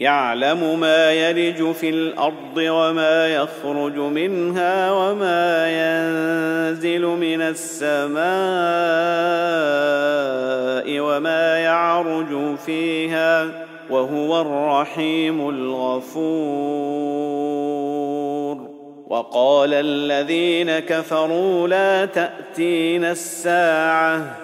يعلم ما يلج في الأرض وما يخرج منها وما ينزل من السماء وما يعرج فيها وهو الرحيم الغفور. وقال الذين كفروا لا تاتين الساعة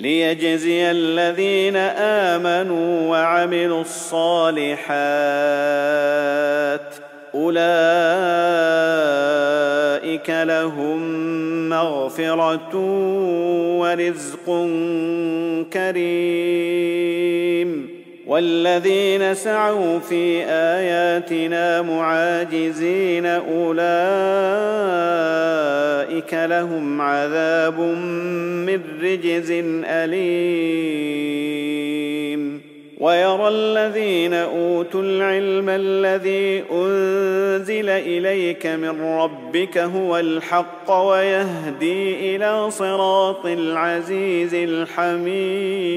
ليجزي الذين امنوا وعملوا الصالحات اولئك لهم مغفره ورزق كريم والذين سعوا في اياتنا معاجزين اولئك لهم عذاب من رجز اليم ويرى الذين اوتوا العلم الذي انزل اليك من ربك هو الحق ويهدي إلى صراط العزيز الحميد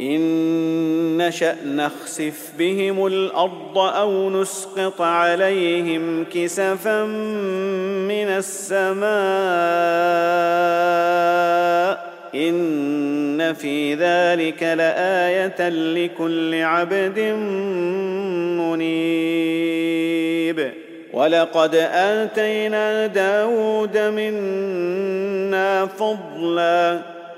إن نشا نخسف بهم الأرض أو نسقط عليهم كسفا من السماء إن في ذلك لآية لكل عبد منيب. ولقد آتينا داود منا فضلا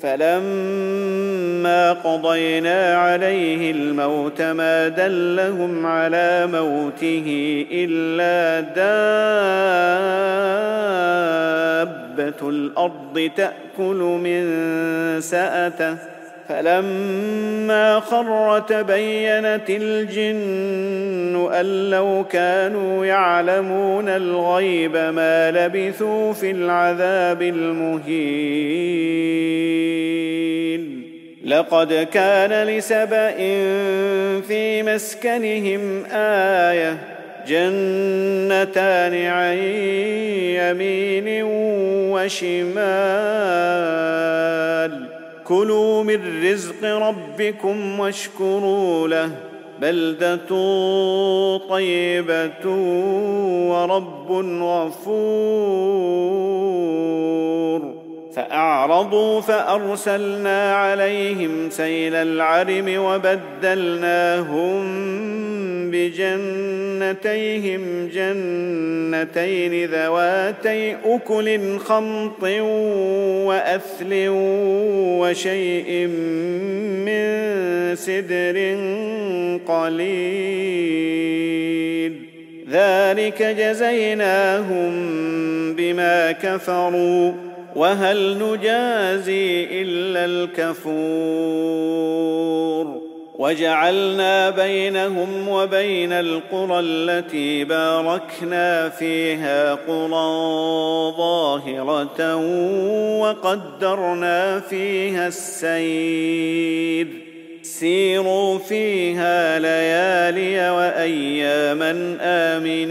فلما قضينا عليه الموت ما دلهم على موته إلا دابة الأرض تأكل من سأته فلما خر تبينت الجن ان لو كانوا يعلمون الغيب ما لبثوا في العذاب المهين لقد كان لسبا في مسكنهم إيه جنتان عن يمين وشمال كلوا من رزق ربكم واشكروا له بلدة طيبة ورب غفور. فأعرضوا فأرسلنا عليهم سيل العرم وبدلناهم بجنتيهم جنتين ذواتي أكل خمط وأثل وشيء من سدر قليل. ذلك جزيناهم بما كفروا. وهل نجازي إلا الكفور وجعلنا بينهم وبين القرى التي باركنا فيها قرى ظاهرة وقدرنا فيها السير سيروا فيها ليالي وأياما آمنين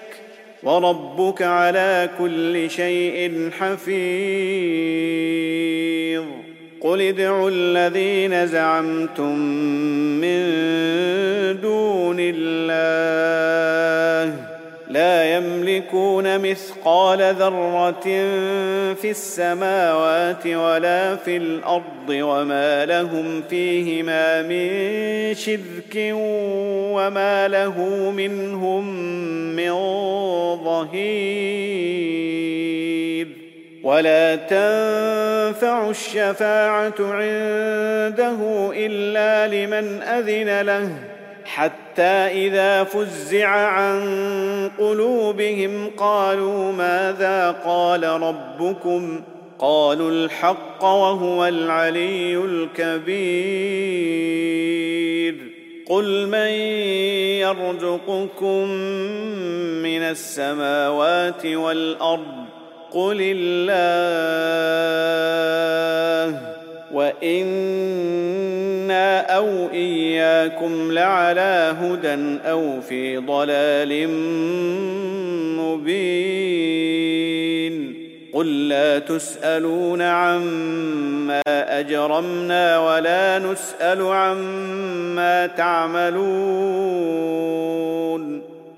وربك على كل شيء حفيظ. قل ادعوا الذين زعمتم من دون الله لا يملكون مثقال ذرة في السماوات ولا في الأرض وما لهم فيهما من شرك وما له منهم من ظهير. ولا تنفع الشفاعة عنده إلا لمن أذن له. حتى إذا فزع عن قلوبهم قالوا ماذا قال ربكم؟ قالوا الحق وهو العلي الكبير. قل من يرزقكم من السماوات والأرض؟ قل الله. وأنا أو اياكم لعلى هدى أو في ضلال مبين قل لا تسالون عما اجرمنا ولا نسال عما تعملون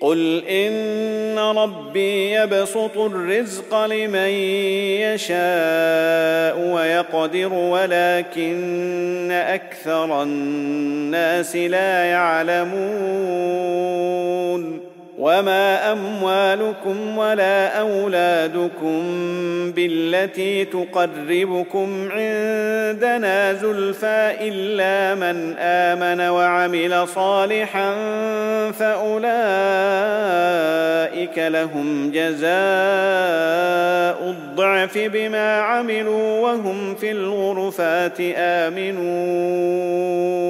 قل ان ربي يبسط الرزق لمن يشاء ويقدر ولكن أكثر الناس لا يعلمون. وما اموالكم ولا اولادكم بالتي تقربكم عندنا زلفى الا من امن وعمل صالحا فاولئك لهم جزاء الضعف بما عملوا وهم في الغرفات امنون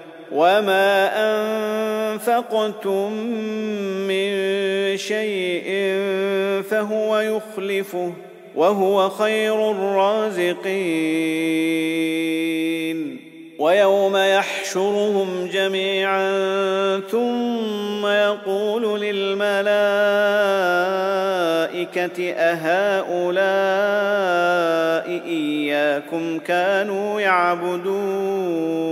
وما انفقتم من شيء فهو يخلفه وهو خير الرازقين ويوم يحشرهم جميعا ثم يقول للملائكه اهؤلاء اياكم كانوا يعبدون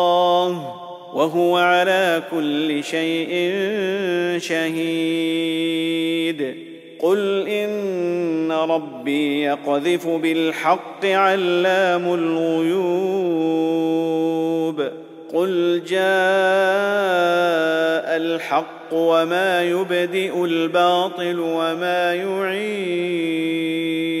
وهو على كل شيء شهيد. قل إن ربي يقذف بالحق علام الغيوب. قل جاء الحق وما يبدئ الباطل وما يعيد.